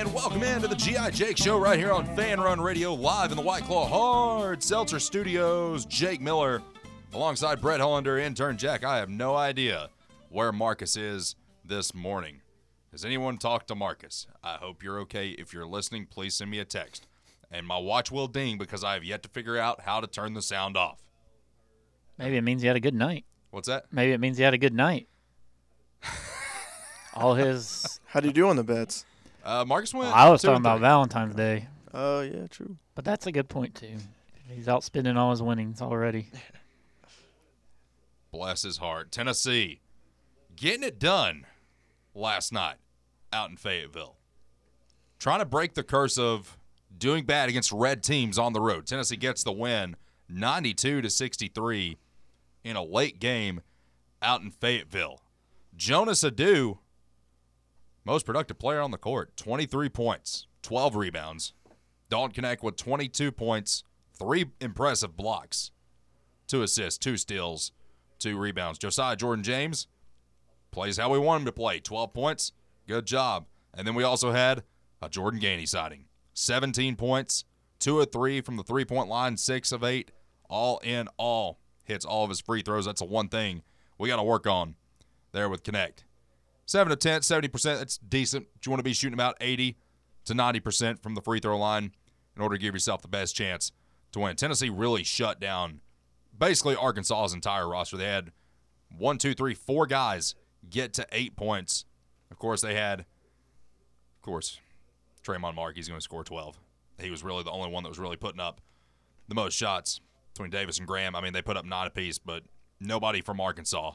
And welcome into the G.I. Jake Show right here on Fanrun Radio, live in the White Claw Hard Seltzer Studios. Jake Miller alongside Brett Hollander, intern Jack. I have no idea where Marcus is this morning. Has anyone talked to Marcus? I hope you're okay. If you're listening, please send me a text. And my watch will ding because I have yet to figure out how to turn the sound off. Maybe it means he had a good night. What's that? Maybe it means he had a good night. All his. How do you do on the bets? Uh, Marcus went. I was talking about three. Valentine's Day, Oh yeah, true. but that's a good point too. He's out spending all his winnings already. Bless his heart. Tennessee getting it done last night out in Fayetteville. Trying to break the curse of doing bad against red teams on the road. Tennessee gets the win 92 to 63 in a late game out in Fayetteville. Jonas Aidoo, most productive player on the court, 23 points, 12 rebounds. Dalton Knecht with 22 points, three impressive blocks, two assists, two steals, two rebounds. Josiah Jordan James plays how we want him to play. 12 points. Good job. And then we also had a Jordan Gainey sighting. 17 points, 2 of 3 from the three point line, 6 of 8. All in all, hits all of his free throws. That's the one thing we got to work on there with Knecht. 7 of 10, 70%. That's decent. You want to be shooting about 80 to 90% from the free throw line in order to give yourself the best chance to win. Tennessee really shut down basically Arkansas's entire roster. They had one, two, three, four guys get to eight points. Of course, they had, of course, Tramon Mark. He's going to score 12. He was really the only one that was really putting up the most shots between Davis and Graham. I mean, they put up nine apiece, but nobody from Arkansas.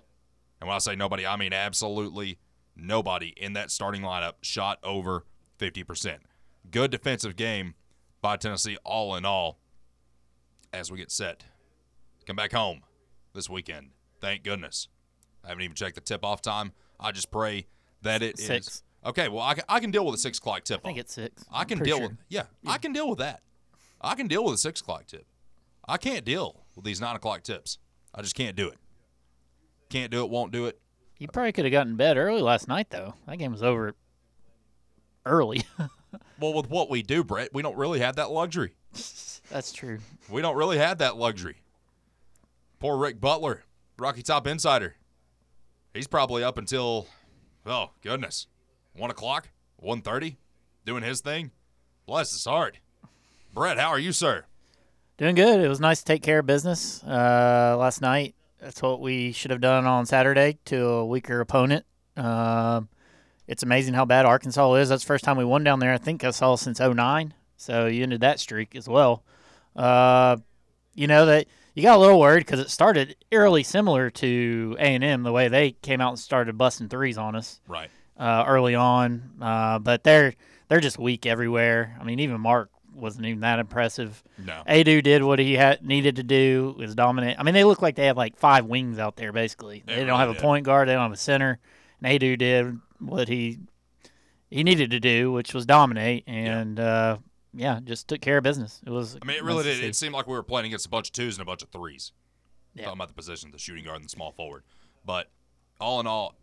And when I say nobody, I mean absolutely nobody in that starting lineup shot over 50%. Good defensive game by Tennessee, all in all, as we get set come back home this weekend. Thank goodness. I haven't even checked the tip off time. I just pray that it is Six. Okay, well, I can, I can deal with a six o'clock tip I think off. it's six. I can deal sure. with yeah, I can deal with that. I can deal with a six o'clock tip. I can't deal with these nine o'clock tips. I just can't do it. Can't do it. Won't do it. You probably could have gotten in bed early last night though. That game was over early. Well, with what we do, Brett, we don't really have that luxury. that's true. We don't really have that luxury. Poor Rick Butler, Rocky Top Insider. He's probably up until, oh goodness, one o'clock, one thirty, doing his thing. Bless his heart. Brett, how are you, sir? Doing good. It was nice to take care of business uh, last night. That's what we should have done on Saturday to a weaker opponent. Um, it's amazing how bad Arkansas is. That's the first time we won down there. I think I saw since 09. So you ended that streak as well. Uh, you know that you got a little worried because it started eerily similar to A and M the way they came out and started busting threes on us Right. uh, early on. Uh, but they're they're just weak everywhere. I mean, even Mark wasn't even that impressive. No. Aidoo did what he had needed to do. Was dominant. I mean, they look like they have like five wings out there. Basically, They they, don't really have a point guard. They don't have a center. And Aidoo did what he he needed to do, which was dominate. And uh, yeah, just took care of business. It was. I mean, it really did. It seemed like we were playing against a bunch of twos and a bunch of threes. Yeah. Talking about the position, the shooting guard and the small forward. But all in all,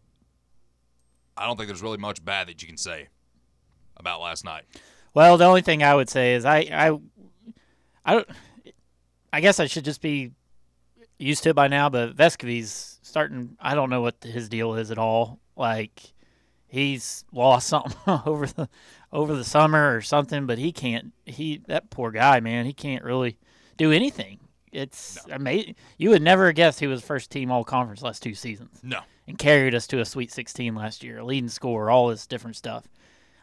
I don't think there's really much bad that you can say about last night. Well, the only thing I would say is I I I don't. I guess I should just be used to it by now, but Vescovi's starting. I don't know what his deal is at all. Like he's lost something over the over the summer or something, but he can't. He that poor guy, man. He can't really do anything. It's amazing. You would never have guessed he was first team all conference last two seasons No. and carried us to a Sweet 16 last year, leading scorer, all this different stuff.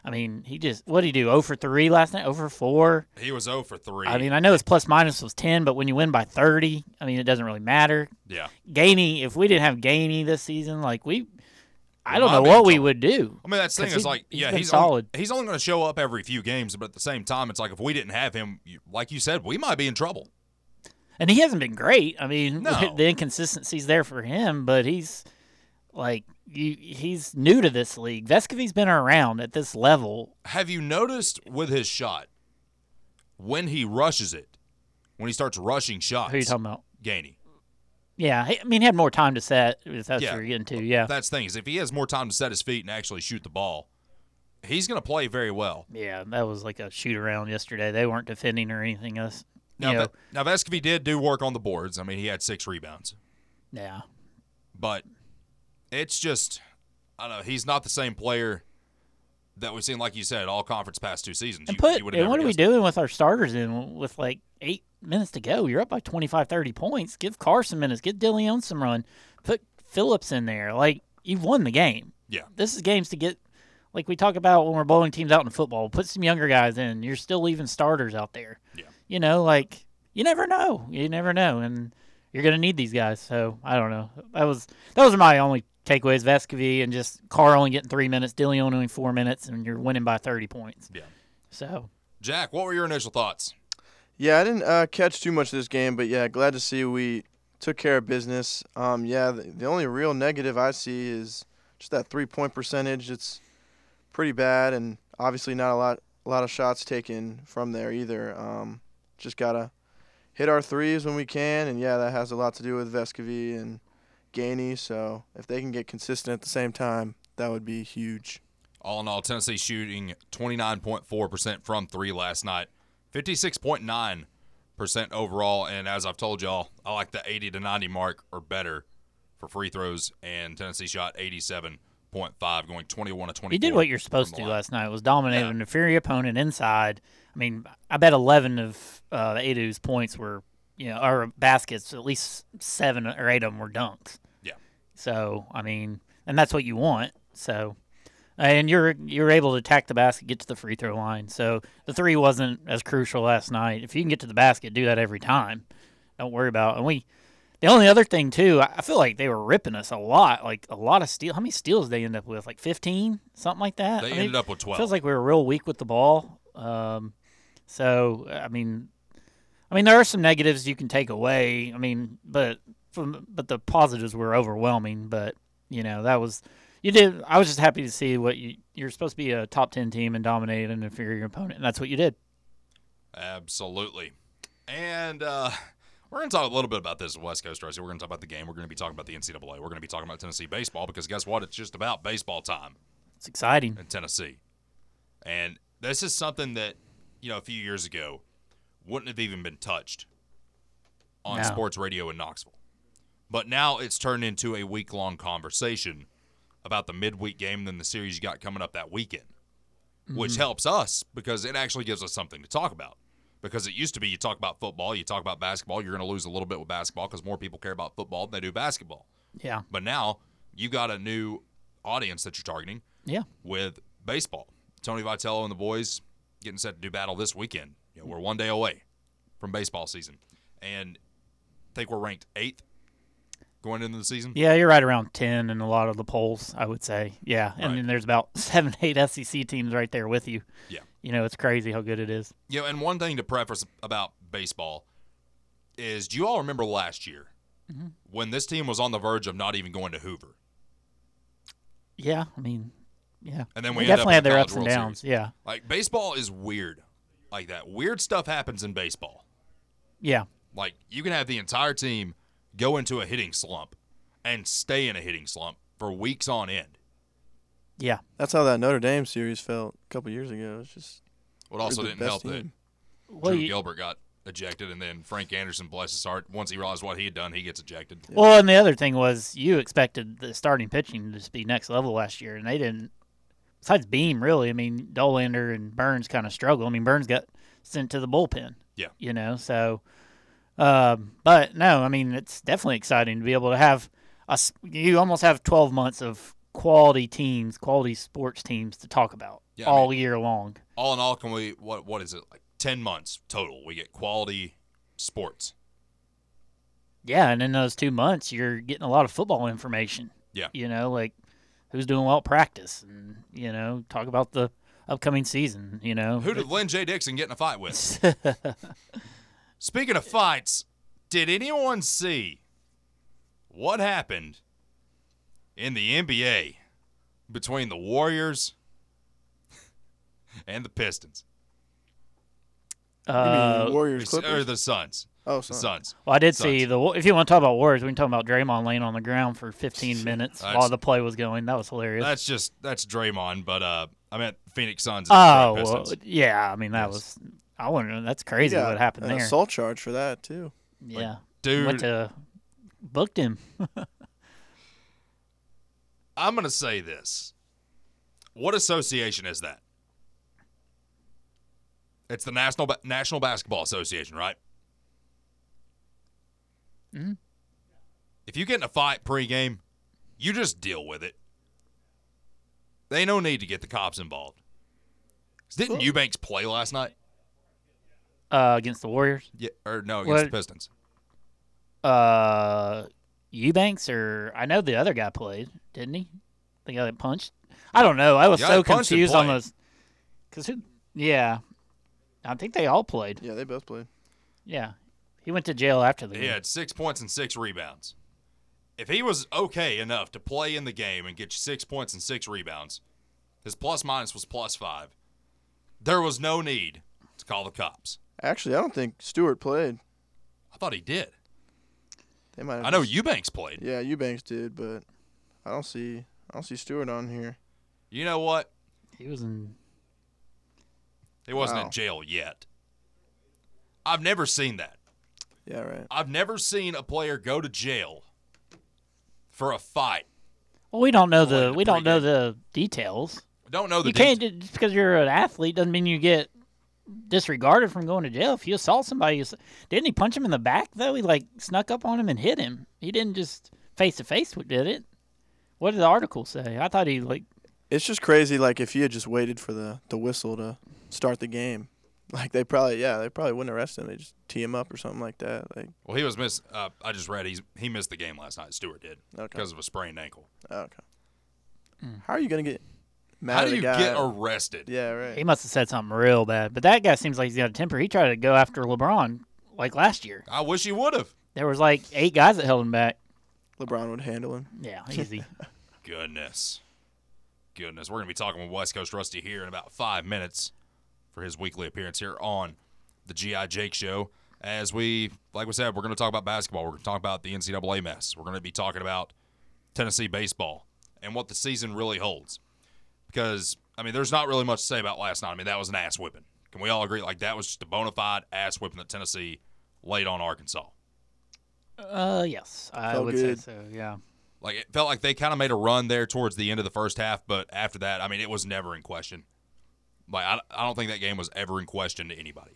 I mean, he just what did he do? 0 for three last night, 0 for four. He was 0 for 3. I mean, I know his plus minus was 10, but when you win by 30, I mean, it doesn't really matter. yeah. Gainey, if we didn't have Gainey this season, like we, I don't know what we would do. I mean, that's the thing is like, yeah, he's solid. Only, he's only going to show up every few games, but at the same time, it's like if we didn't have him, like you said, we might be in trouble. And he hasn't been great. I mean, No. the inconsistencies there for him, but he's like you, he's new to this league. Vescovi's been around at this level. Have you noticed with his shot when he rushes it, when he starts rushing shots? Who are you talking about? Gainey. Yeah, I mean, he had more time to set. If that's Yeah. what you're getting to, yeah. That's the thing is if he has more time to set his feet and actually shoot the ball, he's going to play very well. Yeah, that was like a shoot around yesterday. They weren't defending or anything. else. Now, now Vescovi did do work on the boards. I mean, he had six rebounds, yeah. but it's just I don't know. He's not the same player that we've seen, like you said, all conference past two seasons. And You- put you and what are we doing with our starters in with like eight minutes to go? You're up by 25, 30 points. Give Carson minutes. Get Dillion some run. Put Phillips in there. Like you've won the game. Yeah. This is games to get. Like we talk about when we're blowing teams out in football, put some younger guys in. You're still leaving starters out there. Yeah. You know, like you never know. You never know, and you're gonna need these guys. So I don't know. That was those are my only takeaways. Vescovi and just Carr only getting three minutes, Dillion only four minutes, and you're winning by 30 points. Yeah. So Jack, what were your initial thoughts? Yeah, I didn't uh, catch too much of this game, but yeah, glad to see we took care of business. Um, yeah, the, the only real negative I see is just that three point percentage. It's pretty bad, and obviously not a lot a lot of shots taken from there either. Um, just gotta hit our threes when we can, and yeah, that has a lot to do with Vescovi and Gainey. So if they can get consistent at the same time, that would be huge. All in all, Tennessee shooting 29.4% from three last night, 56.9% overall. And as I've told y'all, I like the 80 to 90 mark or better for free throws. And Tennessee shot 87.5, going 21 to 24. You did what you're supposed to do line. last night. Was dominate Yeah. an inferior opponent inside. I mean, I bet 11 of uh, Aidoo's points were, you know, or baskets. At least seven or eight of them were dunks. Yeah. So I mean, and that's what you want. So, and you're you're able to attack the basket, get to the free throw line. So the three wasn't as crucial last night. If you can get to the basket, do that every time. Don't worry about. And we, the only other thing too, I feel like they were ripping us a lot. Like a lot of steal. How many steals did they end up with? Like 15, something like that. They I mean, ended up with 12. Feels like we were real weak with the ball. Um, so I mean, I mean there are some negatives you can take away. I mean, but from but the positives were overwhelming. But you know that was you did. I was just happy to see what you you're supposed to be a top ten team and dominate an inferior opponent, and that's what you did. Absolutely. And uh, we're going to talk a little bit about this West Coast Racing. We're going to talk about the game. We're going to be talking about the NCAA. We're going to be talking about Tennessee baseball because guess what? It's just about baseball time It's exciting. in Tennessee. And this is something that, you know, a few years ago wouldn't have even been touched on No. sports radio in Knoxville. But now it's turned into a week long conversation about the midweek game than the series you got coming up that weekend, which mm-hmm. helps us because it actually gives us something to talk about. Because it used to be you talk about football, you talk about basketball, you're going to lose a little bit with basketball because more people care about football than they do basketball. Yeah. But now you got a new audience that you're targeting Yeah. with baseball. Tony Vitello and the boys getting set to do battle this weekend. You know, we're one day away from baseball season, and I think we're ranked eighth going into the season. Yeah, you're right around ten in a lot of the polls. I would say. Yeah, and Right. then there's about seven, eight SEC teams right there with you. Yeah. You know, it's crazy how good it is. Yeah, and one thing to preface about baseball is, do you all remember last year mm-hmm. when this team was on the verge of not even going to Hoover, Yeah, I mean, yeah. and then we ended definitely in had the their ups and World downs. Series. Yeah, Like baseball is weird, like that. Weird stuff happens in baseball. yeah, Like you can have the entire team go into a hitting slump and stay in a hitting slump for weeks on end. yeah. That's how that Notre Dame series felt a couple years ago. It's just What we're also the didn't best help that. Well, Drew you- Gilbert got ejected, and then Frank Anderson, bless his heart, once he realized what he had done, he gets ejected. well, and the other thing was you expected the starting pitching to just be next level last year, and they didn't. Besides Beam, really, I mean, Dollander and Burns kind of struggle. I mean, Burns got sent to the bullpen. Yeah. You know, so. Um, but no, I mean, it's definitely exciting to be able to have us. You almost have 12 months of quality teams, quality sports teams to talk about Yeah, I all year long. All in all, can we what what is it like ten months total? We get quality sports. Yeah, and in those two months, you're getting a lot of football information. Yeah. You know, like who's doing well at practice, and you know, talk about the upcoming season. You know, Who did Lynn J. Dixon get in a fight with? Speaking of fights, did anyone see what happened in the NBA between the Warriors and the Pistons? You mean uh, Warriors Or the Suns. Oh, The sorry. Suns. well, I did see the. If you want to talk about Warriors, we can talk about Draymond laying on the ground for 15 minutes That's- while the play was going. That was hilarious. That's just that's Draymond, but uh, I meant Phoenix Suns. Oh, well, yeah. I mean, that Yes. was. I wonder. That's crazy Yeah, what happened an there. assault charge for that too. yeah, dude. went to booked him. I'm gonna say this. What association is that? It's the National Ba- National Basketball Association, right? Mhm. If you get in a fight pregame, you just deal with it. They no need to get the cops involved. Didn't Eubanks play last night? Uh, against the Warriors. Yeah, or no, against the Pistons. Uh, Eubanks or I know the other guy played, didn't he? The guy that punched. I don't know. I was Yeah, so confused on played. those. Cause who? Yeah, I think they all played. Yeah, they both played. Yeah, he went to jail after the He game. had six points and six rebounds. If he was okay enough to play in the game and get you six points and six rebounds, his plus minus was plus five. There was no need to call the cops. Actually, I don't think Stewart played. I thought he did. They might. Have I know just- Eubanks played. Yeah, Eubanks did, but I don't see. I don't see Stewart on here. You know what? He was in. He wasn't Wow. in jail yet. I've never seen that. Yeah, right. I've never seen a player go to jail for a fight. Well, we don't know the in the we don't know the details. Don't know the you can't details. just because you're an athlete doesn't mean you get disregarded from going to jail. If you assault somebody, you, didn't he punch him in the back though? He like snuck up on him and hit him. He didn't just face to face did it. What did the article say? I thought he like It's just crazy. Like if he had just waited for the the whistle to start the game, like they probably yeah they probably wouldn't arrest him. They just tee him up or something like that. Like Well, he was miss. Uh, I just read he's he missed the game last night. Stewart did okay, because of a sprained ankle. okay. Mm. How are you gonna get mad How at do you guy? get arrested? yeah, right. he must have said something real bad. But that guy seems like he's got a temper. He tried to go after LeBron like last year. I wish he would have. There was like eight guys that held him back. LeBron would handle him. Yeah, easy. Goodness. Goodness. We're going to be talking with West Coast Rusty here in about five minutes for his weekly appearance here on the G.I. Jake Show. As we, like we said, we're going to talk about basketball. We're going to talk about the NCAA mess. We're going to be talking about Tennessee baseball and what the season really holds. Because, I mean, there's not really much to say about last night. I mean, that was an ass whipping. Can we all agree? Like, that was just a bona fide ass whipping that Tennessee laid on Arkansas. uh, yes, I Felt would good. say so. Yeah. Like it felt like they kind of made a run there towards the end of the first half, but after that, I mean, it was never in question. Like I, I don't think that game was ever in question to anybody,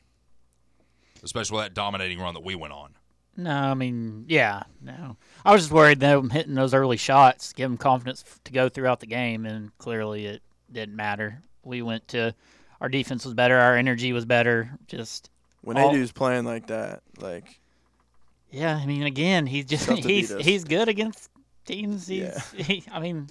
especially with that dominating run that we went on. No, I mean, yeah, no. I was just worried them hitting those early shots, give them confidence to go throughout the game, and clearly it didn't matter. We went to our defense was better, our energy was better. Just When All- AD's playing like that, like yeah, I mean, again, he's just Tough to beat he's he's good against teams. He's, Yeah. he, I mean,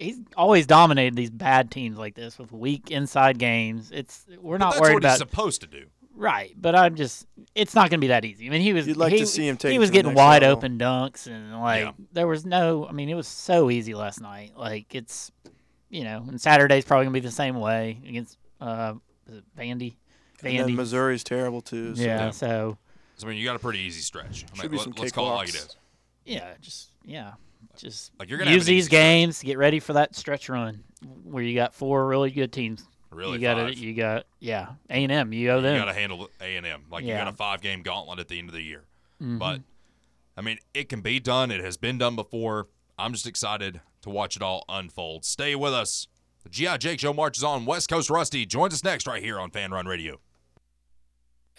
he's always dominated these bad teams like this with weak inside games. It's we're But not that's worried what about he's supposed to do. Right, but I'm just it's not going to be that easy. I mean, he was You'd like he, to see him take he was getting wide level. open dunks and like Yeah. there was no I mean, it was so easy last night. Like it's you know, and Saturday's probably going to be the same way against uh is it Vandy? and then Vandy. Missouri's terrible too. So yeah, Yeah. so So, I mean, you got a pretty easy stretch. I mean, Should be let, some us call it like it cakewalks. is. yeah, just yeah, just Like you're gonna use these stretch. games to get ready for that stretch run where you got four really good teams. Really, you got it. You got yeah, A and M. You owe you got to handle A and M. Like you got a five game gauntlet at the end of the year. Mhm. But I mean, it can be done. It has been done before. I'm just excited to watch it all unfold. Stay with us. The GI Jake Show marches on. West Coast Rusty joins us next right here on Fanrun Radio.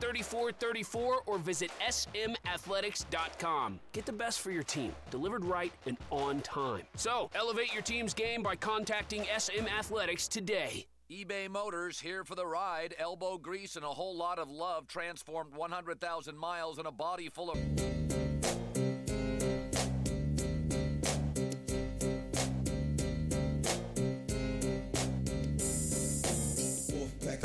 3434 or visit smathletics.com. Get the best for your team, delivered right and on time. So, elevate your team's game by contacting SM Athletics today. eBay Motors here for the ride. Elbow grease and a whole lot of love transformed 100,000 miles in a body full of.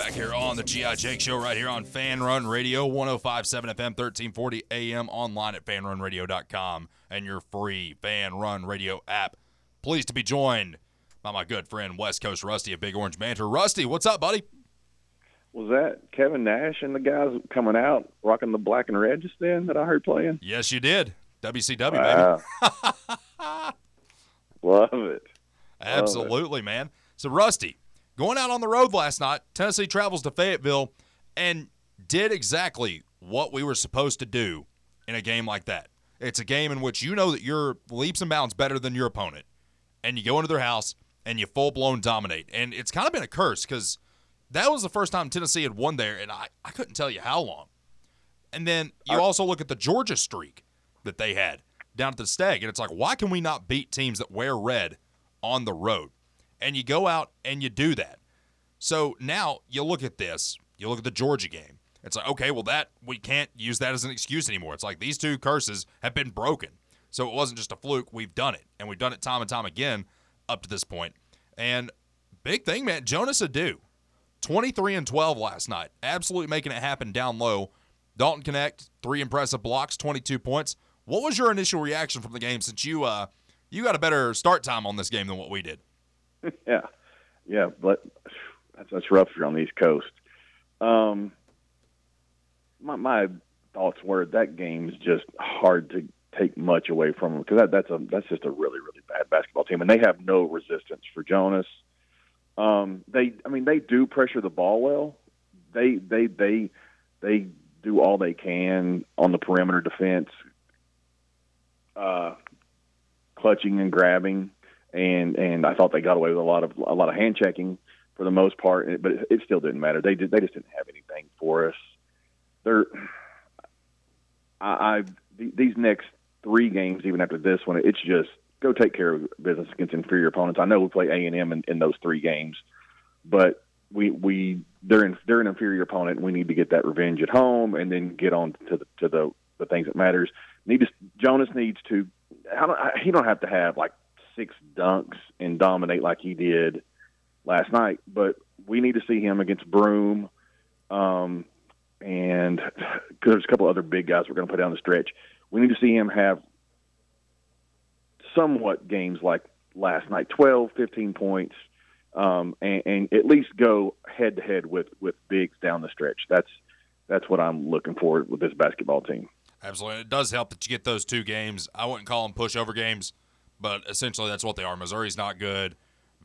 Back here on the GI Jake Show, right here on Fanrun Radio, 1057 FM, 1340 AM, online at fanrunradio.com, and your free Fanrun Radio app. Pleased to be joined by my good friend West Coast Rusty of Big Orange Banter. Rusty, what's up, buddy? Was that Kevin Nash and the guys coming out rocking the black and red just then that I heard playing? Yes, you did. WCW, baby. Love it. Absolutely, man. So, Rusty, going out on the road last night, Tennessee travels to Fayetteville and did exactly what we were supposed to do in a game like that. It's a game in which you know that you're leaps and bounds better than your opponent, and you go into their house and you full blown dominate. And it's kind of been a curse because that was the first time Tennessee had won there, and I, I couldn't tell you how long. And then you also look at the Georgia streak that they had down at the Steg, and it's like, why can we not beat teams that wear red on the road? And you go out and you do that. So now you look at this, you look at the Georgia game. It's like, okay, well, that we can't use that as an excuse anymore. It's like these two curses have been broken. So it wasn't just a fluke. We've done it, and we've done it time and time again up to this point. And big thing, man, Jonas Aidoo, 23 and 12 last night, absolutely making it happen down low. Dalton Knecht, three impressive blocks, 22 points. What was your initial reaction from the game since you uh you got a better start time on this game than what we did? Yeah, yeah, but that's that's rough here on the East Coast. Um, my my thoughts were that game's just hard to take much away from them because that, that's a that's just a really really bad basketball team and they have no resistance for Jonas. Um, they I mean they do pressure the ball well. They they they they do all they can on the perimeter defense, uh, clutching and grabbing, and and I thought they got away with a lot of a lot of hand checking for the most part, but it, it still didn't matter. They did they just didn't have anything for us. They're I, I these next three games, even after this one, it's just go take care of business against inferior opponents. I know we play A and M in those three games, but we we they're in, they're an inferior opponent. We need to get that revenge at home, and then get on to the to the, the things that matters. Need to Jonas needs to. I don't, I, he don't have to have like six dunks and dominate like he did last night, but we need to see him against Broome. Um, and there's a couple other big guys we're going to put down the stretch. We need to see him have somewhat games like last night 12, 15 points, um, and, and at least go head to head with with bigs down the stretch. That's that's what I'm looking for with this basketball team. Absolutely, it does help that you get those two games. I wouldn't call them pushover games, but essentially that's what they are. Missouri's not good,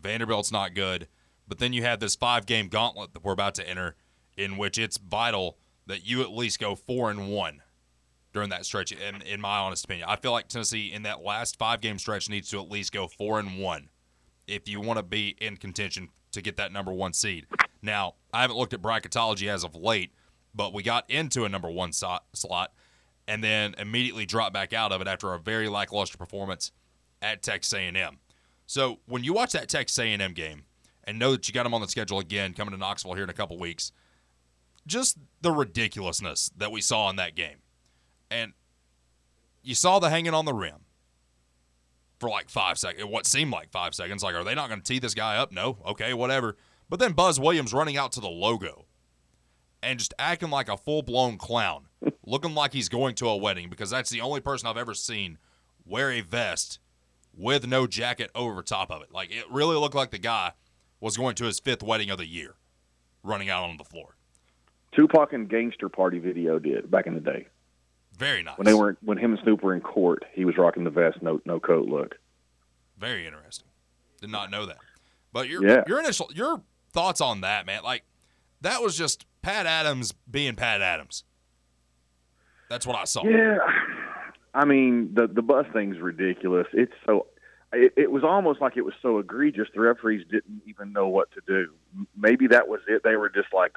Vanderbilt's not good, but then you have this five game gauntlet that we're about to enter, in which it's vital that you at least go four and one during that stretch. In, in my honest opinion, I feel like Tennessee in that last five game stretch needs to at least go four and one if you want to be in contention to get that number one seed. Now, I haven't looked at bracketology as of late, but we got into a number one so- slot and then immediately dropped back out of it after a very lackluster performance at Texas A&M. So when you watch that Texas A&M game and know that you got them on the schedule again coming to Knoxville here in a couple weeks, just the ridiculousness that we saw in that game. And you saw the hanging on the rim for like five seconds, what seemed like five seconds. Like, are they not going to tee this guy up? No. Okay, whatever. But then Buzz Williams running out to the logo and just acting like a full blown clown, looking like he's going to a wedding because that's the only person I've ever seen wear a vest with no jacket over top of it. Like, it really looked like the guy was going to his fifth wedding of the year running out on the floor. Tupac and Gangster Party video did back in the day. Very nice. When they were when him and Snoop were in court, he was rocking the vest, no no coat look. Very interesting. Did not know that. But your Yeah. your initial your thoughts on that, man? Like that was just Pat Adams being Pat Adams. That's what I saw. Yeah, I mean the the Buzz thing's ridiculous. It's so it, it was almost like it was so egregious. The referees didn't even know what to do. Maybe that was it. They were just like,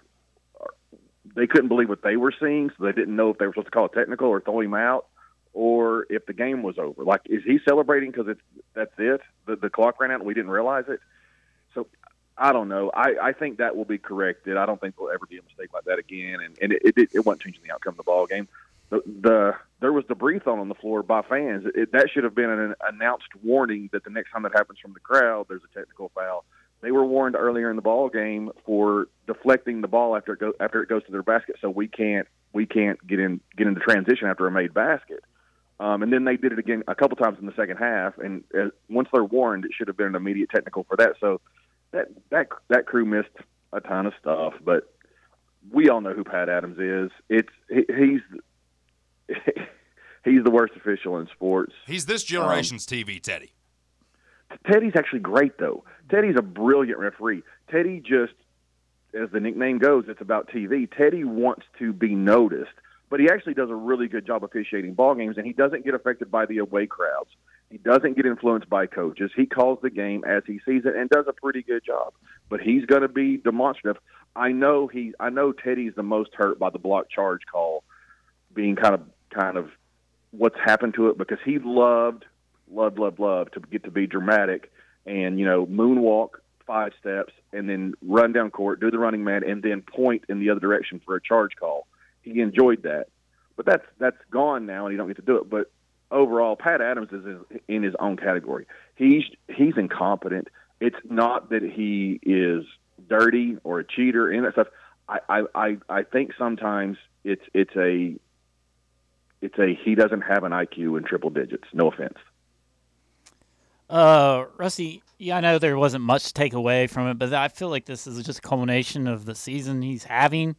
uh, they couldn't believe what they were seeing, so they didn't know if they were supposed to call it technical or throw him out, or if the game was over. Like, is he celebrating because it's that's it? The the clock ran out and we didn't realize it. So I don't know. I, I think that will be corrected. I don't think there'll ever be a mistake like that again. And, and it, it, it wasn't changing the outcome of the ball game. The, the there was debris thrown on the floor by fans. It, that should have been an announced warning that the next time that happens from the crowd, there's a technical foul. They were warned earlier in the ball game for deflecting the ball after it go, after it goes to their basket, so we can't we can't get in get into transition after a made basket. Um, and then they did it again a couple times in the second half. And uh, once they're warned, it should have been an immediate technical for that. So that that that crew missed a ton of stuff, but we all know who Pat Adams is. It's he, he's he's the worst official in sports. He's this generation's um, TV Teddy. Teddy's actually great though. Teddy's a brilliant referee. Teddy just as the nickname goes, it's about TV. Teddy wants to be noticed, but he actually does a really good job officiating ball games and he doesn't get affected by the away crowds. He doesn't get influenced by coaches. He calls the game as he sees it and does a pretty good job. But he's going to be demonstrative. I know he. I know Teddy's the most hurt by the block charge call being kind of kind of what's happened to it because he loved, loved, loved, loved to get to be dramatic and you know moonwalk five steps and then run down court, do the running man, and then point in the other direction for a charge call. He enjoyed that, but that's that's gone now, and he don't get to do it. But overall, Pat Adams is in his own category. He's he's incompetent. It's not that he is dirty or a cheater and that stuff. I, I, I think sometimes it's it's a it's a he doesn't have an IQ in triple digits. No offense. Uh, Rusty, yeah, I know there wasn't much to take away from it, but I feel like this is just a culmination of the season he's having.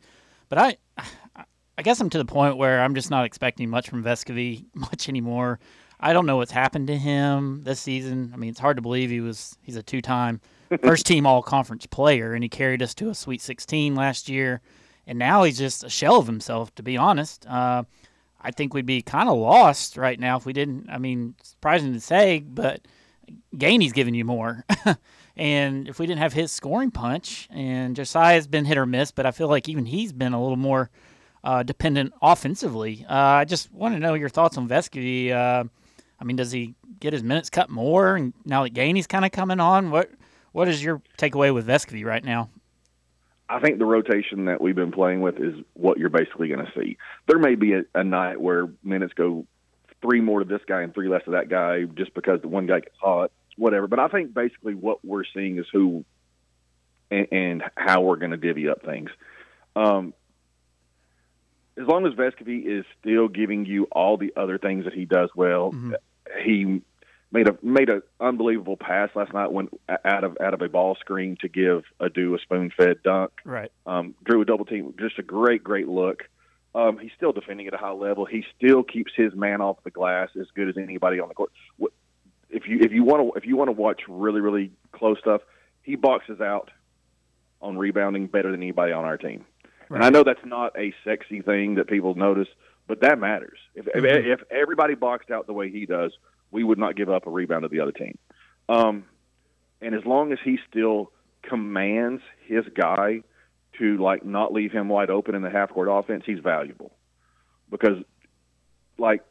But I, I guess I'm to the point where I'm just not expecting much from Vescovi much anymore. I don't know what's happened to him this season. I mean, it's hard to believe he was he's a two-time first team all conference player and he carried us to a Sweet 16 last year and now he's just a shell of himself to be honest. Uh, I think we'd be kind of lost right now if we didn't. I mean, surprising to say, but Gainey's giving you more. and if we didn't have his scoring punch, and Josiah's been hit or miss, but I feel like even he's been a little more uh, dependent offensively. Uh, I just want to know your thoughts on Vesky. Uh, I mean, does he get his minutes cut more? And now that Gainey's kind of coming on, what what is your takeaway with Vesky right now? I think the rotation that we've been playing with is what you're basically going to see. There may be a, a night where minutes go three more to this guy and three less to that guy just because the one guy gets hot, whatever. But I think basically what we're seeing is who and, and how we're going to divvy up things. Um, as long as Vescovi is still giving you all the other things that he does well, mm-hmm. he made a made an unbelievable pass last night when out of out of a ball screen to give Aidoo a spoon fed dunk. Right. Um, drew a double team, just a great great look. Um, he's still defending at a high level. He still keeps his man off the glass as good as anybody on the court. If you if you want to if you want to watch really really close stuff, he boxes out on rebounding better than anybody on our team. Right. And I know that's not a sexy thing that people notice, but that matters. If, mm-hmm. if, if everybody boxed out the way he does, we would not give up a rebound to the other team. Um, and as long as he still commands his guy to like not leave him wide open in the half court offense, he's valuable. Because like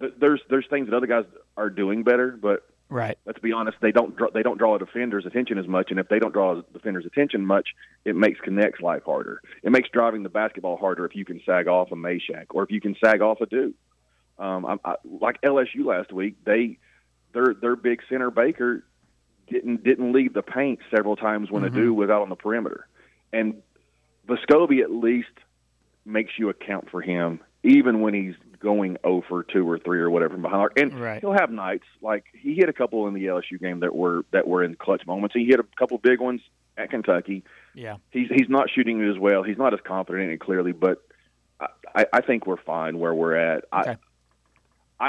th- there's there's things that other guys are doing better, but Right. Let's be honest; they don't draw, they don't draw a defender's attention as much, and if they don't draw a defender's attention much, it makes Knecht's life harder. It makes driving the basketball harder if you can sag off a Mashack or if you can sag off a Duke. Um, I, I, like LSU last week, they their their big center Baker didn't didn't leave the paint several times when mm-hmm. Aidoo was out on the perimeter, and Vescovi at least makes you account for him even when he's going over two or three or whatever from behind. And right. he'll have nights like he hit a couple in the LSU game that were that were in clutch moments. He hit a couple big ones at Kentucky. Yeah, he's he's not shooting it as well. He's not as confident and clearly, but I, I think we're fine where we're at. Okay. I,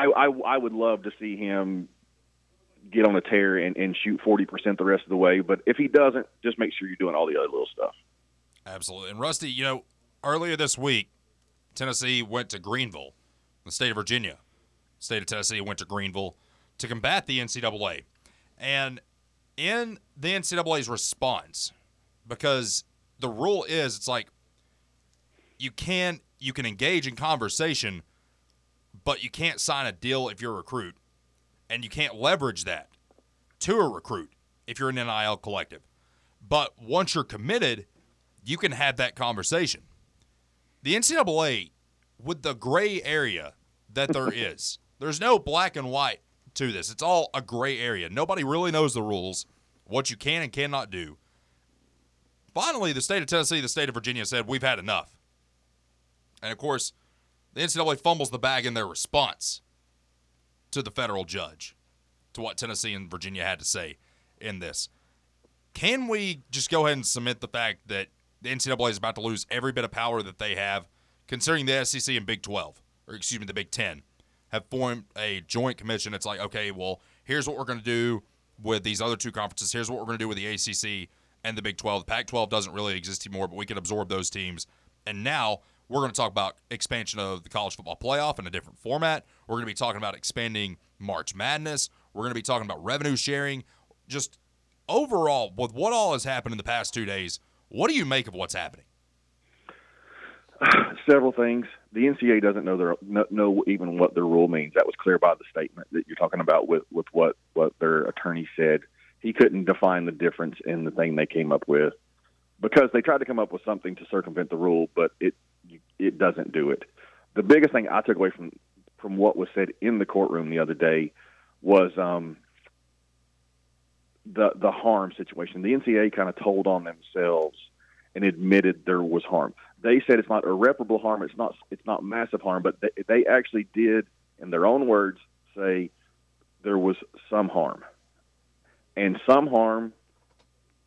I I would love to see him get on a tear and, and shoot forty percent the rest of the way. But if he doesn't, just make sure you're doing all the other little stuff. Absolutely. And Rusty, you know, earlier this week, Tennessee went to Greeneville the state of Virginia, state of Tennessee went to Greeneville to combat the NCAA. And in the NCAA's response, because the rule is it's like you can you can engage in conversation, but you can't sign a deal if you're a recruit, and you can't leverage that to a recruit if you're an NIL collective. But once you're committed, you can have that conversation. The NCAA, with the gray area that there is, there's no black and white to this. It's all a gray area. Nobody really knows the rules, what you can and cannot do. Finally, the state of Tennessee, the state of Virginia said, We've had enough. And of course, the NCAA fumbles the bag in their response to the federal judge, to what Tennessee and Virginia had to say in this. Can we just go ahead and submit the fact that the NCAA is about to lose every bit of power that they have, considering the SEC and Big 12, or excuse me, the Big 10, have formed a joint commission? It's like, okay, well, here's what we're going to do with these other two conferences. Here's what we're going to do with the ACC and the Big 12. The Pac 12 doesn't really exist anymore, but we can absorb those teams. And now we're going to talk about expansion of the college football playoff in a different format. We're going to be talking about expanding March Madness. We're going to be talking about revenue sharing. Just overall, with what all has happened in the past two days, what do you make of what's happening? Several things. The NCAA doesn't know their know, even what their rule means. That was clear by the statement that you're talking about with with what what their attorney said. He couldn't define the difference in the thing they came up with because they tried to come up with something to circumvent the rule, but it it doesn't do it. The biggest thing I took away from from what was said in the courtroom the other day was um, the the harm situation. The NCAA kind of told on themselves and admitted there was harm. They said it's not irreparable harm. It's not it's not massive harm, but they, they actually did, in their own words, say there was some harm, and some harm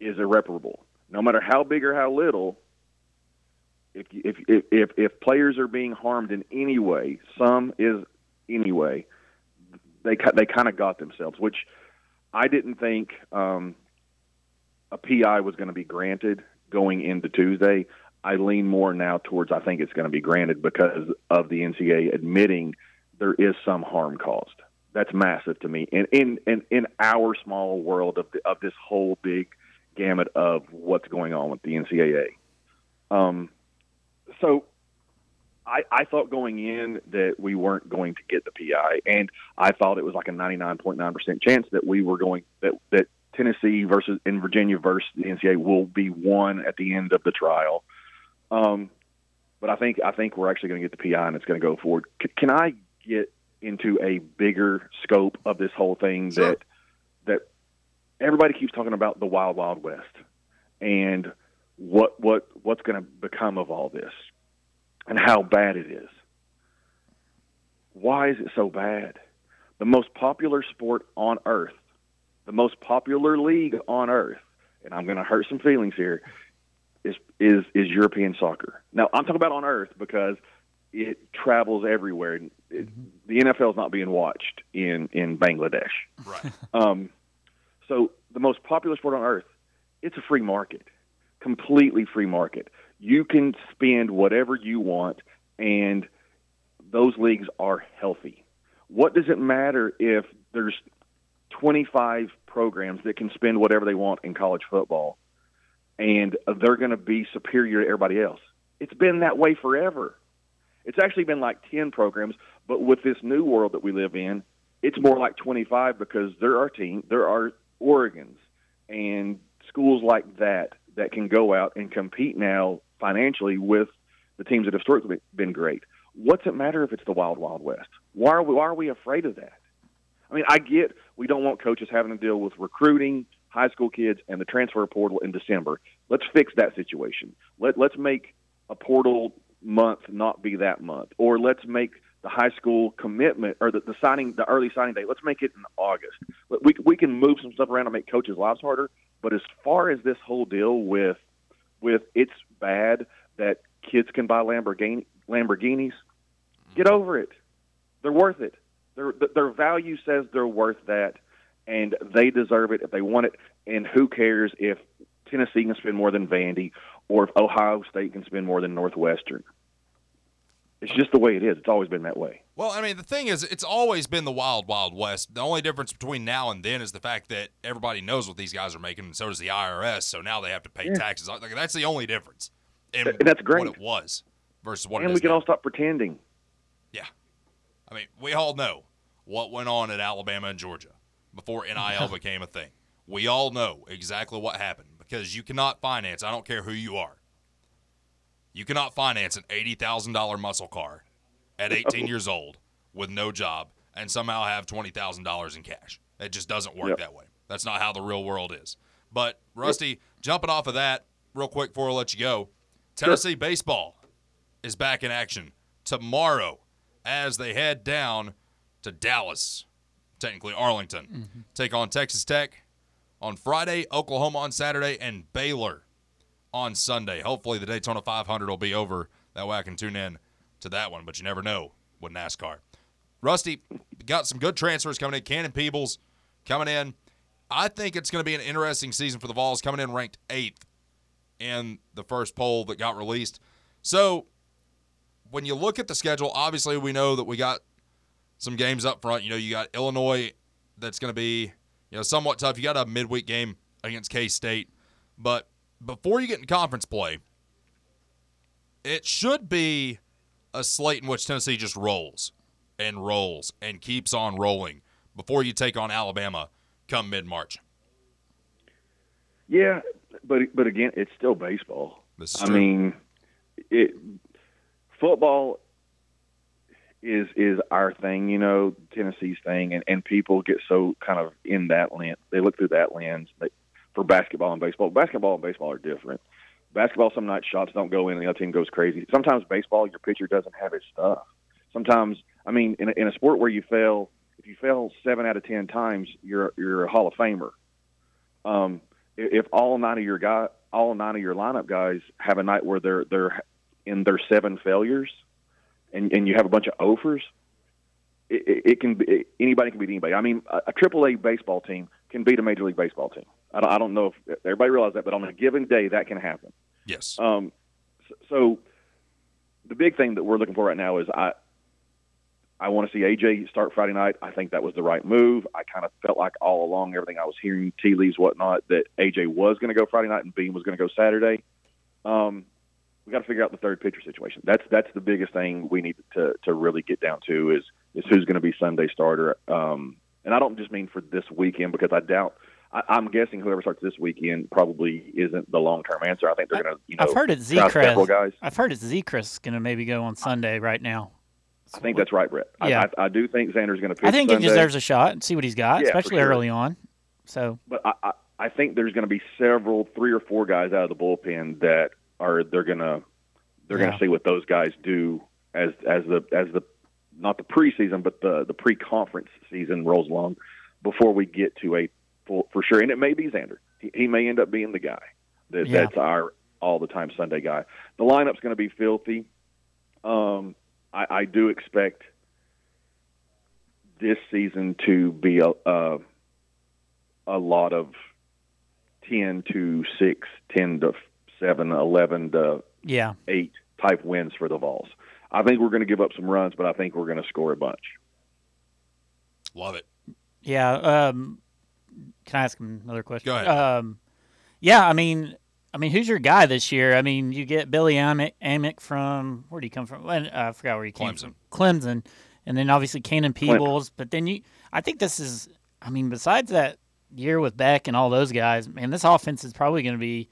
is irreparable. No matter how big or how little, if if if if, players are being harmed in any way, some is anyway, they they kind of got themselves, which I didn't think um, a PI was going to be granted going into Tuesday. I lean more now towards I think it's going to be granted because of the NCAA admitting there is some harm caused. That's massive to me. And in in, in our small world of the, of this whole big gamut of what's going on with the NCAA. Um, so I, I thought going in that we weren't going to get the PI, and I thought it was like a 99.9% chance that we were going that that Tennessee versus in Virginia versus the NCAA will be won at the end of the trial. Um, but I think I think we're actually going to get the PI and it's going to go forward. C- can I get into a bigger scope of this whole thing Sure. that that everybody keeps talking about the wild wild west and what what what's going to become of all this and how bad it is. Why is it so bad? The most popular sport on earth, the most popular league on earth, and I'm going to hurt some feelings here, is is is European soccer. Now I'm talking about on earth because it travels everywhere. It, the NFL is not being watched in in Bangladesh. Right. Um, so the most popular sport on earth, it's a free market, completely free market. You can spend whatever you want, and those leagues are healthy. What does it matter if there's 25 programs that can spend whatever they want in college football, and they're going to be superior to everybody else? It's been that way forever. It's actually been like 10 programs, but with this new world that we live in, it's more like 25 because there are teams, there are Oregons and schools like that that can go out and compete now financially with the teams that have historically been great. What's it matter if it's the Wild Wild West? Why are we, why are we afraid of that? I mean, I get we don't want coaches having to deal with recruiting high school kids and the transfer portal in December. Let's fix that situation. Let let's make a portal month not be that month, or let's make the high school commitment or the, the signing the early signing date. Let's make it in August. We we can move some stuff around to make coaches' lives harder. But as far as this whole deal with with it's bad that kids can buy Lamborghini Lamborghinis, get over it. They're worth it. Their their value says they're worth that, and they deserve it if they want it. And who cares if Tennessee can spend more than Vandy, or if Ohio State can spend more than Northwestern? It's just the way it is. It's always been that way. Well, I mean, the thing is, it's always been the wild, wild west. The only difference between now and then is the fact that everybody knows what these guys are making, and so does the IRS. So now they have to pay taxes. Like, that's the only difference. And that's great. What it was versus what and we can now. all stop pretending. Yeah, I mean, we all know what went on at Alabama and Georgia before NIL became a thing. We all know exactly what happened because you cannot finance, I don't care who you are, you cannot finance an $80,000 muscle car at 18 years old with no job and somehow have $20,000 in cash. It just doesn't work Yep. that way. That's not how the real world is. But, Rusty, jumping off of that real quick before I let you go, Tennessee baseball is back in action tomorrow as they head down to Dallas, technically Arlington, mm-hmm. take on Texas Tech on Friday, Oklahoma on Saturday, and Baylor on Sunday. Hopefully, the Daytona 500 will be over. That way I can tune in to that one, but you never know with NASCAR. Rusty, got some good transfers coming in. Cannon Peebles coming in. I think it's going to be an interesting season for the Vols, coming in ranked eighth in the first poll that got released. So, when you look at the schedule, obviously we know that we got some games up front. You know, you got Illinois that's going to be, you know, somewhat tough. You got a midweek game against K State. But before you get in conference play, it should be a slate in which Tennessee just rolls and rolls and keeps on rolling before you take on Alabama come mid March. Yeah, but but again, it's still baseball. This is I mean, it football is is our thing, you know, Tennessee's thing, and and people get so kind of in that lens. They look through that lens they, for basketball and baseball. Basketball and baseball are different. Basketball, some nights shots don't go in, and the other team goes crazy. Sometimes baseball, your pitcher doesn't have his stuff. Sometimes, I mean, in a, in a sport where you fail, if you fail seven out of ten times, you're you're a Hall of Famer. Um, if all nine of your guy, all nine of your lineup guys have a night where they're they're in their seven failures, and and you have a bunch of offers, it, it, it can be anybody can beat anybody. I mean, a, a Triple A baseball team can beat a Major League Baseball team. I don't, I don't know if everybody realizes that, but on a given day, that can happen. Yes. Um, so, the big thing that we're looking for right now is I I want to see AJ start Friday night. I think that was the right move. I kind of felt like all along, everything I was hearing, tea leaves, whatnot, that AJ was going to go Friday night and Beam was going to go Saturday. Um, we got to figure out the third pitcher situation. That's that's the biggest thing we need to to really get down to is is who's going to be Sunday starter. Um, and I don't just mean for this weekend because I doubt. I, I'm guessing whoever starts this weekend probably isn't the long term answer. I think they're going to you know I've heard it's try guys. I've heard it's Sechrist going to maybe go on Sunday right now. I think that's right, Brett. I- Yeah. I, I, do think Zander's going to pitch. I think Sunday, he deserves a shot and see what he's got, Yeah, especially sure. early on. So but I, I, I think there's going to be several, three or four guys out of the bullpen that are they're going to they're going to see what those guys do as as the as the not the preseason but the the pre conference season rolls along before we get to a full for sure. And it may be Zander. He, he may end up being the guy that Yeah. that's our all the time Sunday guy. The lineup's going to be filthy. Um, I, I do expect this season to be a, a a lot of 10 to 6, 10 to 7, 11 to yeah, 8 type wins for the Vols. I think we're going to give up some runs, but I think we're going to score a bunch. Love it. yeah. Um, can I ask him another question? Go ahead. Um, yeah, I mean, I mean, who's your guy this year? I mean, you get Billy Amick, Amick from where do you come from? Uh, I forgot where he came Clemson. from. Clemson, and then obviously Cannon Peebles. But then you, I think this is. I mean, besides that year with Beck and all those guys, man, this offense is probably going to be.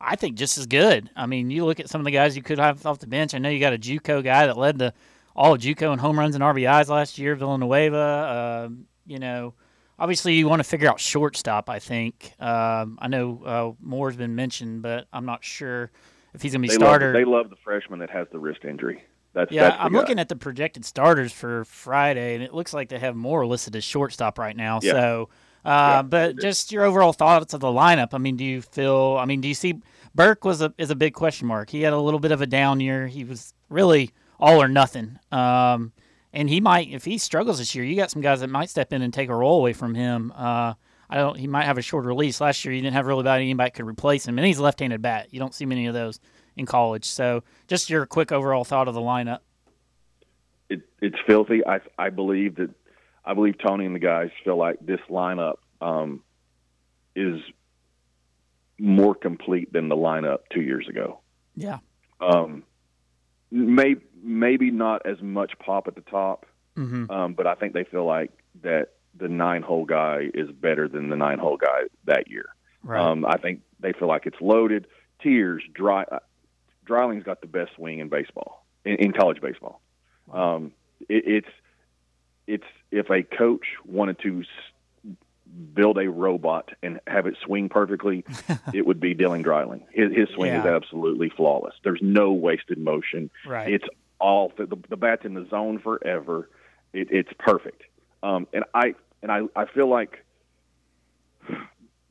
I think just as good. I mean, you look at some of the guys you could have off the bench. I know you got a JUCO guy that led the all of JUCO in home runs and RBIs last year, Villanueva. Um, you know, obviously you want to figure out shortstop. I think. Um, I know uh, Moore's been mentioned, but I'm not sure if he's going to be They love, starter. they love the freshman that has the wrist injury. That's yeah, that's I'm guy. looking at the projected starters for Friday, and it looks like they have Moore listed as shortstop right now. Yeah. So, uh, Yeah, but just your overall thoughts of the lineup. I mean, do you feel? I mean, do you see Burke was a is a big question mark. He had a little bit of a down year. He was really all or nothing. Um, and he might, if he struggles this year, you got some guys that might step in and take a role away from him. Uh, I don't. He might have a short release. Last year, you didn't have really about anybody could replace him, and he's a left-handed bat. You don't see many of those in college. So, just your quick overall thought of the lineup. it, it's filthy. I I believe that I believe Tony and the guys feel like this lineup um, is more complete than the lineup two years ago. Yeah. Um, may, maybe not as much pop at the top, Mm-hmm. um, but I think they feel like that the nine hole guy is better than the nine hole guy that year. Right. Um, I think they feel like it's loaded. Tears, dry, uh, Dreiling's got the best swing in baseball, in, in college baseball. Um, it, it's it's if a coach wanted to build a robot and have it swing perfectly, it would be Dylan Dreiling. His, his swing is absolutely flawless. There's no wasted motion. right. It's all the, the bat's in the zone forever. It, it's perfect. Um, and I and I, I feel like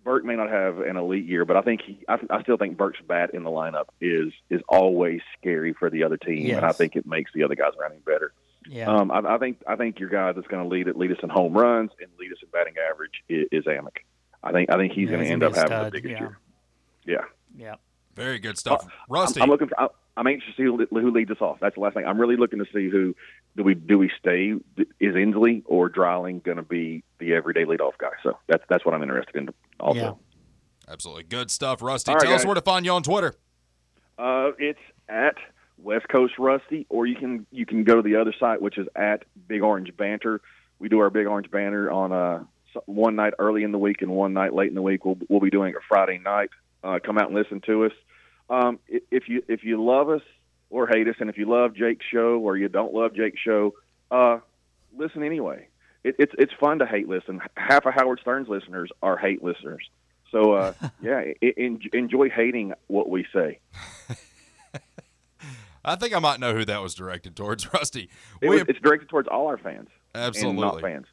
Burke may not have an elite year, but I think he I, I still think Burke's bat in the lineup is is always scary for the other team, and I think it makes the other guys around him better. yeah. Um, I, I think I think your guy that's going to lead it lead us in home runs and lead us in batting average is, is Amick. I think I think he's Yeah, going to end up be a having the biggest yeah. year. Yeah. yeah. Very good stuff. Rusty. I'm, I'm looking. For, I'm- I'm anxious to see who, who leads us off. That's the last thing. I'm really looking to see who do we do we stay? Is Ensley or Dreiling going to be the everyday leadoff guy? So that's that's what I'm interested in. Also, Yeah. Absolutely good stuff, Rusty. All right, Tell us guys. where to find you on Twitter. uh, it's at West Coast Rusty, or you can you can go to the other site, which is at Big Orange Banter. We do our Big Orange Banter on uh, one night early in the week and one night late in the week. We'll we'll be doing it Friday night. Uh, come out and listen to us. Um, if you if you love us or hate us, and if you love Jake's show or you don't love Jake's show, uh, listen anyway. It, it's it's fun to hate listen. Half of Howard Stern's listeners are hate listeners. So uh, yeah, i en- enjoy hating what we say. I think I might know who that was directed towards, Rusty. It was, it's directed towards all our fans and not absolutely. fans.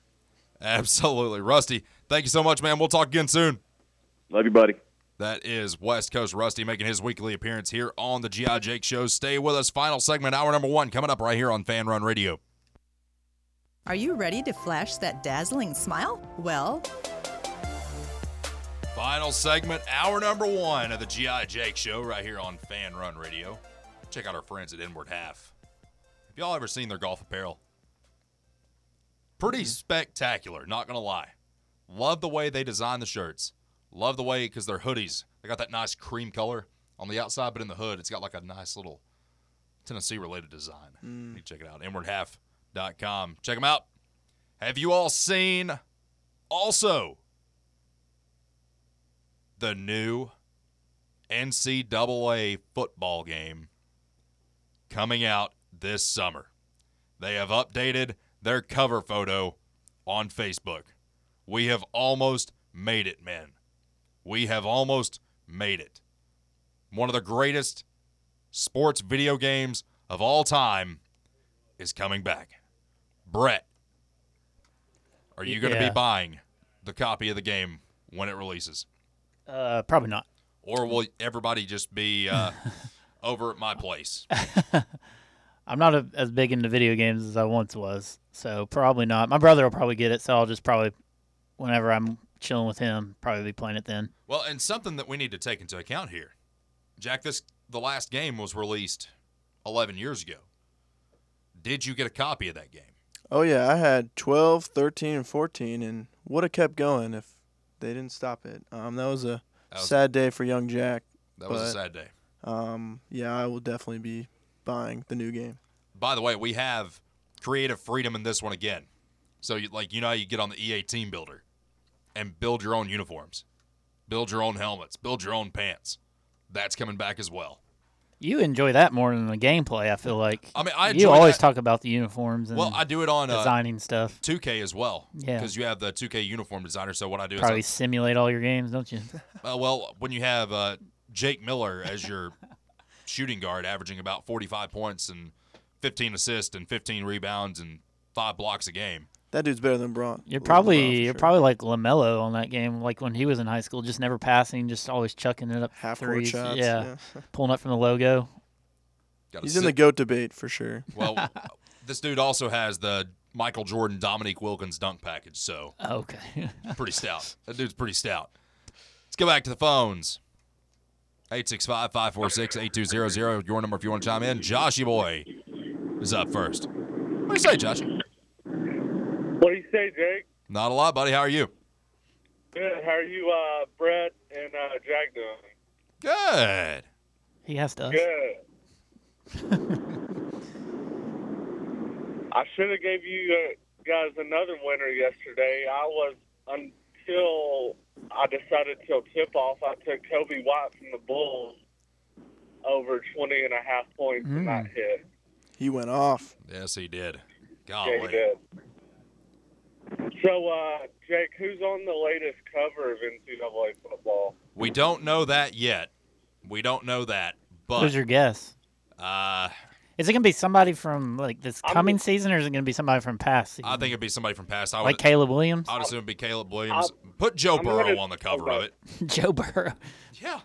Absolutely. Rusty, thank you so much, man. We'll talk again soon. Love you, buddy. That is West Coast Rusty making his weekly appearance here on the GI Jake Show. Stay with us. Final segment, hour number one, coming up right here on Fanrun Radio. Are you ready to flash that dazzling smile? Well, Final segment, hour number one of the GI Jake Show right here on Fanrun Radio. Check out our friends at Inward Half. Have y'all ever seen their golf apparel? Pretty mm-hmm. spectacular, not gonna lie. Love the way they design the shirts. Love the way because they're hoodies. They got that nice cream color on the outside, but in the hood, it's got like a nice little Tennessee related design. Mm. You check it out. Inwardhalf.com. Check them out. Have you all seen also the new NCAA football game coming out this summer. They have updated their cover photo on Facebook. We have almost made it, men. We have almost made it. One of the greatest sports video games of all time is coming back. Brett, are you going to Yeah. be buying the copy of the game when it releases? Uh, probably not. or will everybody just be uh, over at my place? I'm not a, as big into video games as I once was, so probably not. My brother will probably get it, so I'll just probably, whenever I'm chilling with him, probably be playing it then. Well, and something that we need to take into account here, Jack. This the last game was released 11 years ago. Did you get a copy of that game? Oh yeah, I had 12, 13, and 14, and would have kept going if they didn't stop it. Um, that was a That was, sad day for young Jack. that was a sad day. Um, yeah, I will definitely be buying the new game. By the way, we have creative freedom in this one again. So, you, like, you know how you get on the EA Team Builder and build your own uniforms, build your own helmets, build your own pants. That's coming back as well. You enjoy that more than the gameplay. I feel like. I mean, I you always that. talk about the uniforms and Well, I do it on uh, designing stuff. 2K as well. Yeah. Because you have the 2K uniform designer. So what I do Probably is, probably simulate all your games, don't you? Uh, well, when you have uh, Jake Miller as your shooting guard, averaging about 45 points and 15 assists and 15 rebounds and five blocks a game. That dude's better than Braun. You're probably for you're sure. probably like LaMelo on that game, like when he was in high school, just never passing, just always chucking it up half court threes. shots. yeah, pulling up from the logo. Gotta He's in the goat debate for sure. Well, this dude also has the Michael Jordan, Dominique Wilkins dunk package. So Okay. pretty stout. That dude's pretty stout. Let's go back to the phones. 865 546 8200. Your number if you want to chime in. Joshy Boy is up first. What do you say, Josh? What do you say, Jake? Not a lot, buddy. How are you? Good. How are you, uh, Brett and uh, Jack doing? Good. he has to. Good. I should have gave you uh, guys another winner yesterday. I was until I decided till tip off. I took Coby White from the Bulls over 20 and a half points, and that hit. He went off. Yes, he did. Yeah, he did. So, uh, Jake, who's on the latest cover of NCAA football? We don't know that yet. We don't know that. But Who's your guess? uh, Is it gonna be somebody from like this I'm- coming season, or is it gonna be somebody from past season? I think it'd be somebody from past. I would, like Caleb Williams, I'd assume it'd be Caleb Williams. Put Joe I'm Burrow gonna- on the cover of it. Joe Burrow. Yeah.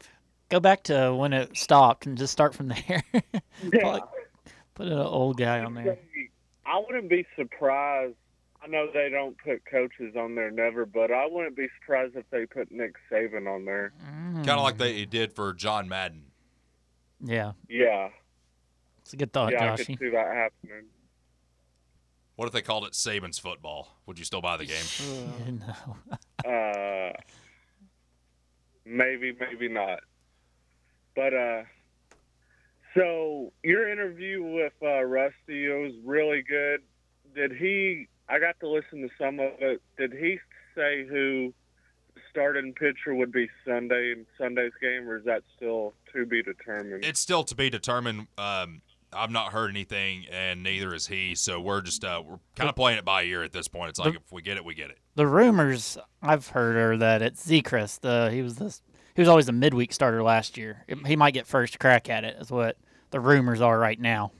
Go back to when it stopped and just start from there. Put- Put an old guy on there. I wouldn't be surprised. I know they don't put coaches on there, never, but I wouldn't be surprised if they put Nick Saban on there. Kind of like they did for John Madden. Yeah, Yeah, it's a good thought, yeah, I could see that happening. What if they called it Saban's football? Would you still buy the game? no. Uh, maybe, maybe not. But uh, so your interview with uh, Rusty it was really good. Did he? I got to listen to some of it. Did he say who the starting pitcher would be Sunday in Sunday's game, or is that still to be determined? It's still to be determined. Um, I've not heard anything, and neither is he. So we're just uh, we're kind of playing it by ear at this point. It's like if we get it, we get it. The rumors I've heard are that it's Sechrist. The he was this he was always a midweek starter last year. It- he might get first crack at it. Is what the rumors are right now.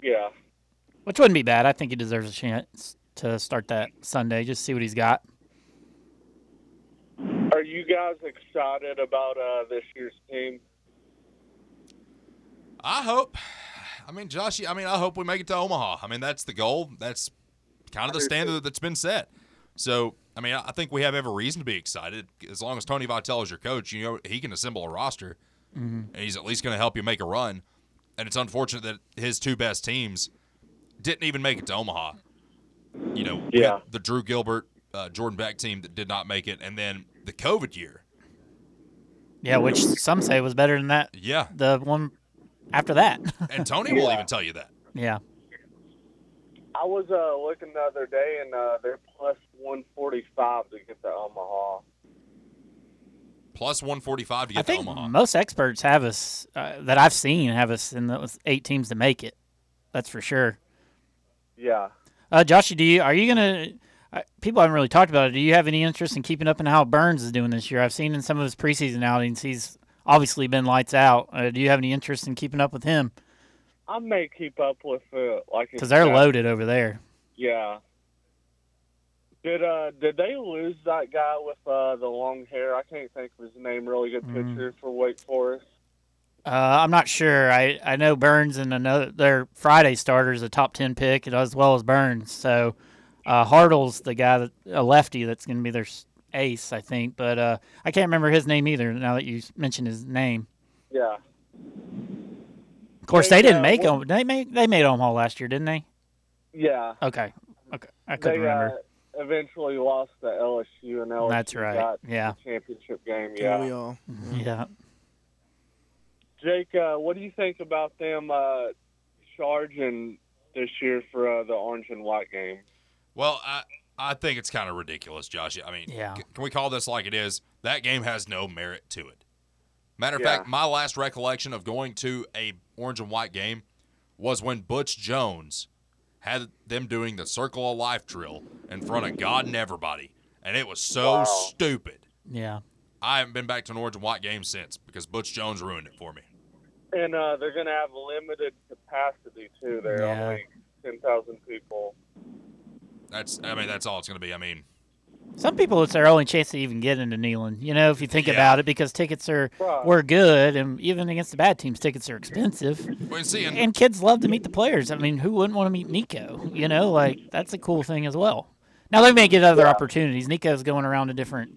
yeah. Which wouldn't be bad. I think he deserves a chance to start that Sunday. Just see what he's got. Are you guys excited about uh, this year's team? I hope. I mean, Josh. I mean, I hope we make it to Omaha. I mean, that's the goal. That's kind of the standard that's been set. So, I mean, I think we have every reason to be excited. As long as Tony Vitello is your coach, you know he can assemble a roster, and he's at least going to help you make a run. And it's unfortunate that his two best teams didn't even make it to Omaha. You know, Yeah. the Drew Gilbert, uh, Jordan Beck team that did not make it, and then the COVID year. Yeah, which some say was better than that. Yeah, The one after that. and Tony will Yeah. even tell you that. yeah. I was uh, looking the other day, and uh, they're plus 145 to get to Omaha. Plus 145 to get I think to Omaha. most experts have us uh, that I've seen have us in those eight teams to make it. That's for sure. Yeah. Uh, Joshy, do you are you gonna? Uh, people haven't really talked about it. Do you have any interest in keeping up in how Burns is doing this year? I've seen in some of his preseason outings, he's obviously been lights out. Uh, do you have any interest in keeping up with him? I may keep up with uh, like Because they're loaded over there. Yeah. Did uh did they lose that guy with uh the long hair? I can't think of his name. Really good Mm. pitcher for Wake Forest. Uh, I'm not sure. I, I know Burns and another their Friday starter is a top ten pick as well as Burns. So uh, Hartle's the guy that a lefty that's going to be their ace, I think. But uh, I can't remember his name either. Now that you mentioned his name, Yeah. of course Hey, they didn't uh, make them. They made they made Omaha last year, didn't they? Yeah. Okay, okay, I couldn't they remember. Uh, eventually lost to LSU, and LSU That's right. got Yeah, the championship game. Yeah. Yeah. We all. yeah. Jake, uh, what do you think about them uh, charging this year for uh, the orange and white game? Well, I I think it's kind of ridiculous, Josh. I mean, Yeah. c- can we call this like it is? That game has no merit to it. Matter of Yeah. fact, my last recollection of going to a orange and white game was when Butch Jones had them doing the Circle of Life drill in front of God and everybody, and it was so Wow. stupid. Yeah. I haven't been back to an orange and white game since because Butch Jones ruined it for me. And uh, they're going to have limited capacity too. They're Yeah. only ten thousand people. That's I mean that's all it's going to be. I mean, Some people, it's their only chance to even get into Neyland. You know, if you think Yeah. about it, because tickets are Right. were good, and even against the bad teams, tickets are expensive. well, see, and, And kids love to meet the players. I mean, who wouldn't want to meet Nico? You know, like that's a cool thing as well. Now they may get other Yeah. opportunities. Nico's going around to different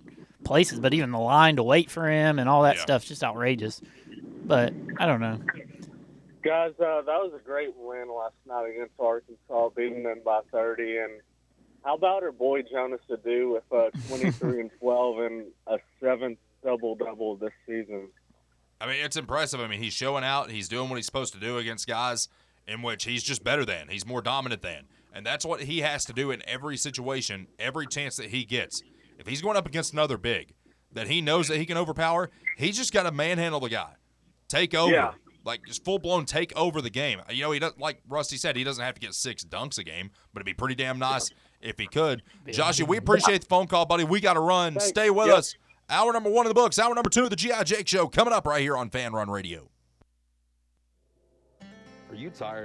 places, but even the line to wait for him and all that Yeah. stuff's just outrageous. But I don't know. Guys, uh, that was a great win last night against Arkansas, beating them by 30. And how about our boy Jonas Aidoo with uh, 23 and 12 and a seventh double double this season? I mean, it's impressive. I mean, he's showing out. He's doing what he's supposed to do against guys in which he's just better than, he's more dominant than. And that's what he has to do in every situation, every chance that he gets. If he's going up against another big that he knows that he can overpower, he's just got to manhandle the guy, take over, Yeah. like just full blown take over the game. You know, he does like Rusty said, he doesn't have to get six dunks a game, but it'd be pretty damn nice if he could. Joshy, we appreciate the phone call, buddy. We got to run. Thanks. Stay with Yep. us. Hour number one of the books. Hour number two of the GI Jake Show coming up right here on Fanrun Radio. Are you tired?